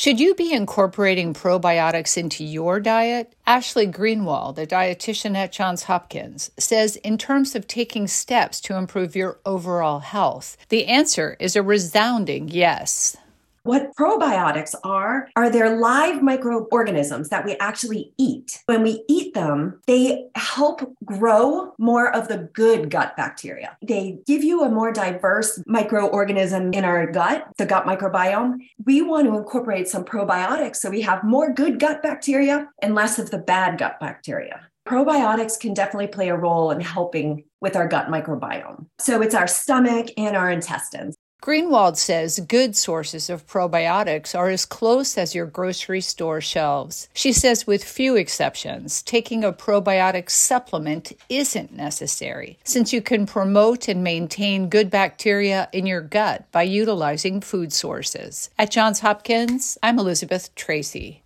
Should you be incorporating probiotics into your diet? Ashli Greenwald, a dietitian at Johns Hopkins, says in terms of taking steps to improve your overall health, the answer is a resounding yes. What probiotics are, are they're live microorganisms that we actually eat. When we eat them, they help grow more of the good gut bacteria. They give you a more diverse microorganism in our gut, the gut microbiome. We want to incorporate some probiotics so we have more good gut bacteria and less of the bad gut bacteria probiotics can definitely play a role in helping with our gut microbiome. So it's our stomach and our intestines. Greenwald says good sources of probiotics are as close as your grocery store shelves. She says, with few exceptions, taking a probiotic supplement isn't necessary, since you can promote and maintain good bacteria in your gut by utilizing food sources. At Johns Hopkins, I'm Elizabeth Tracey.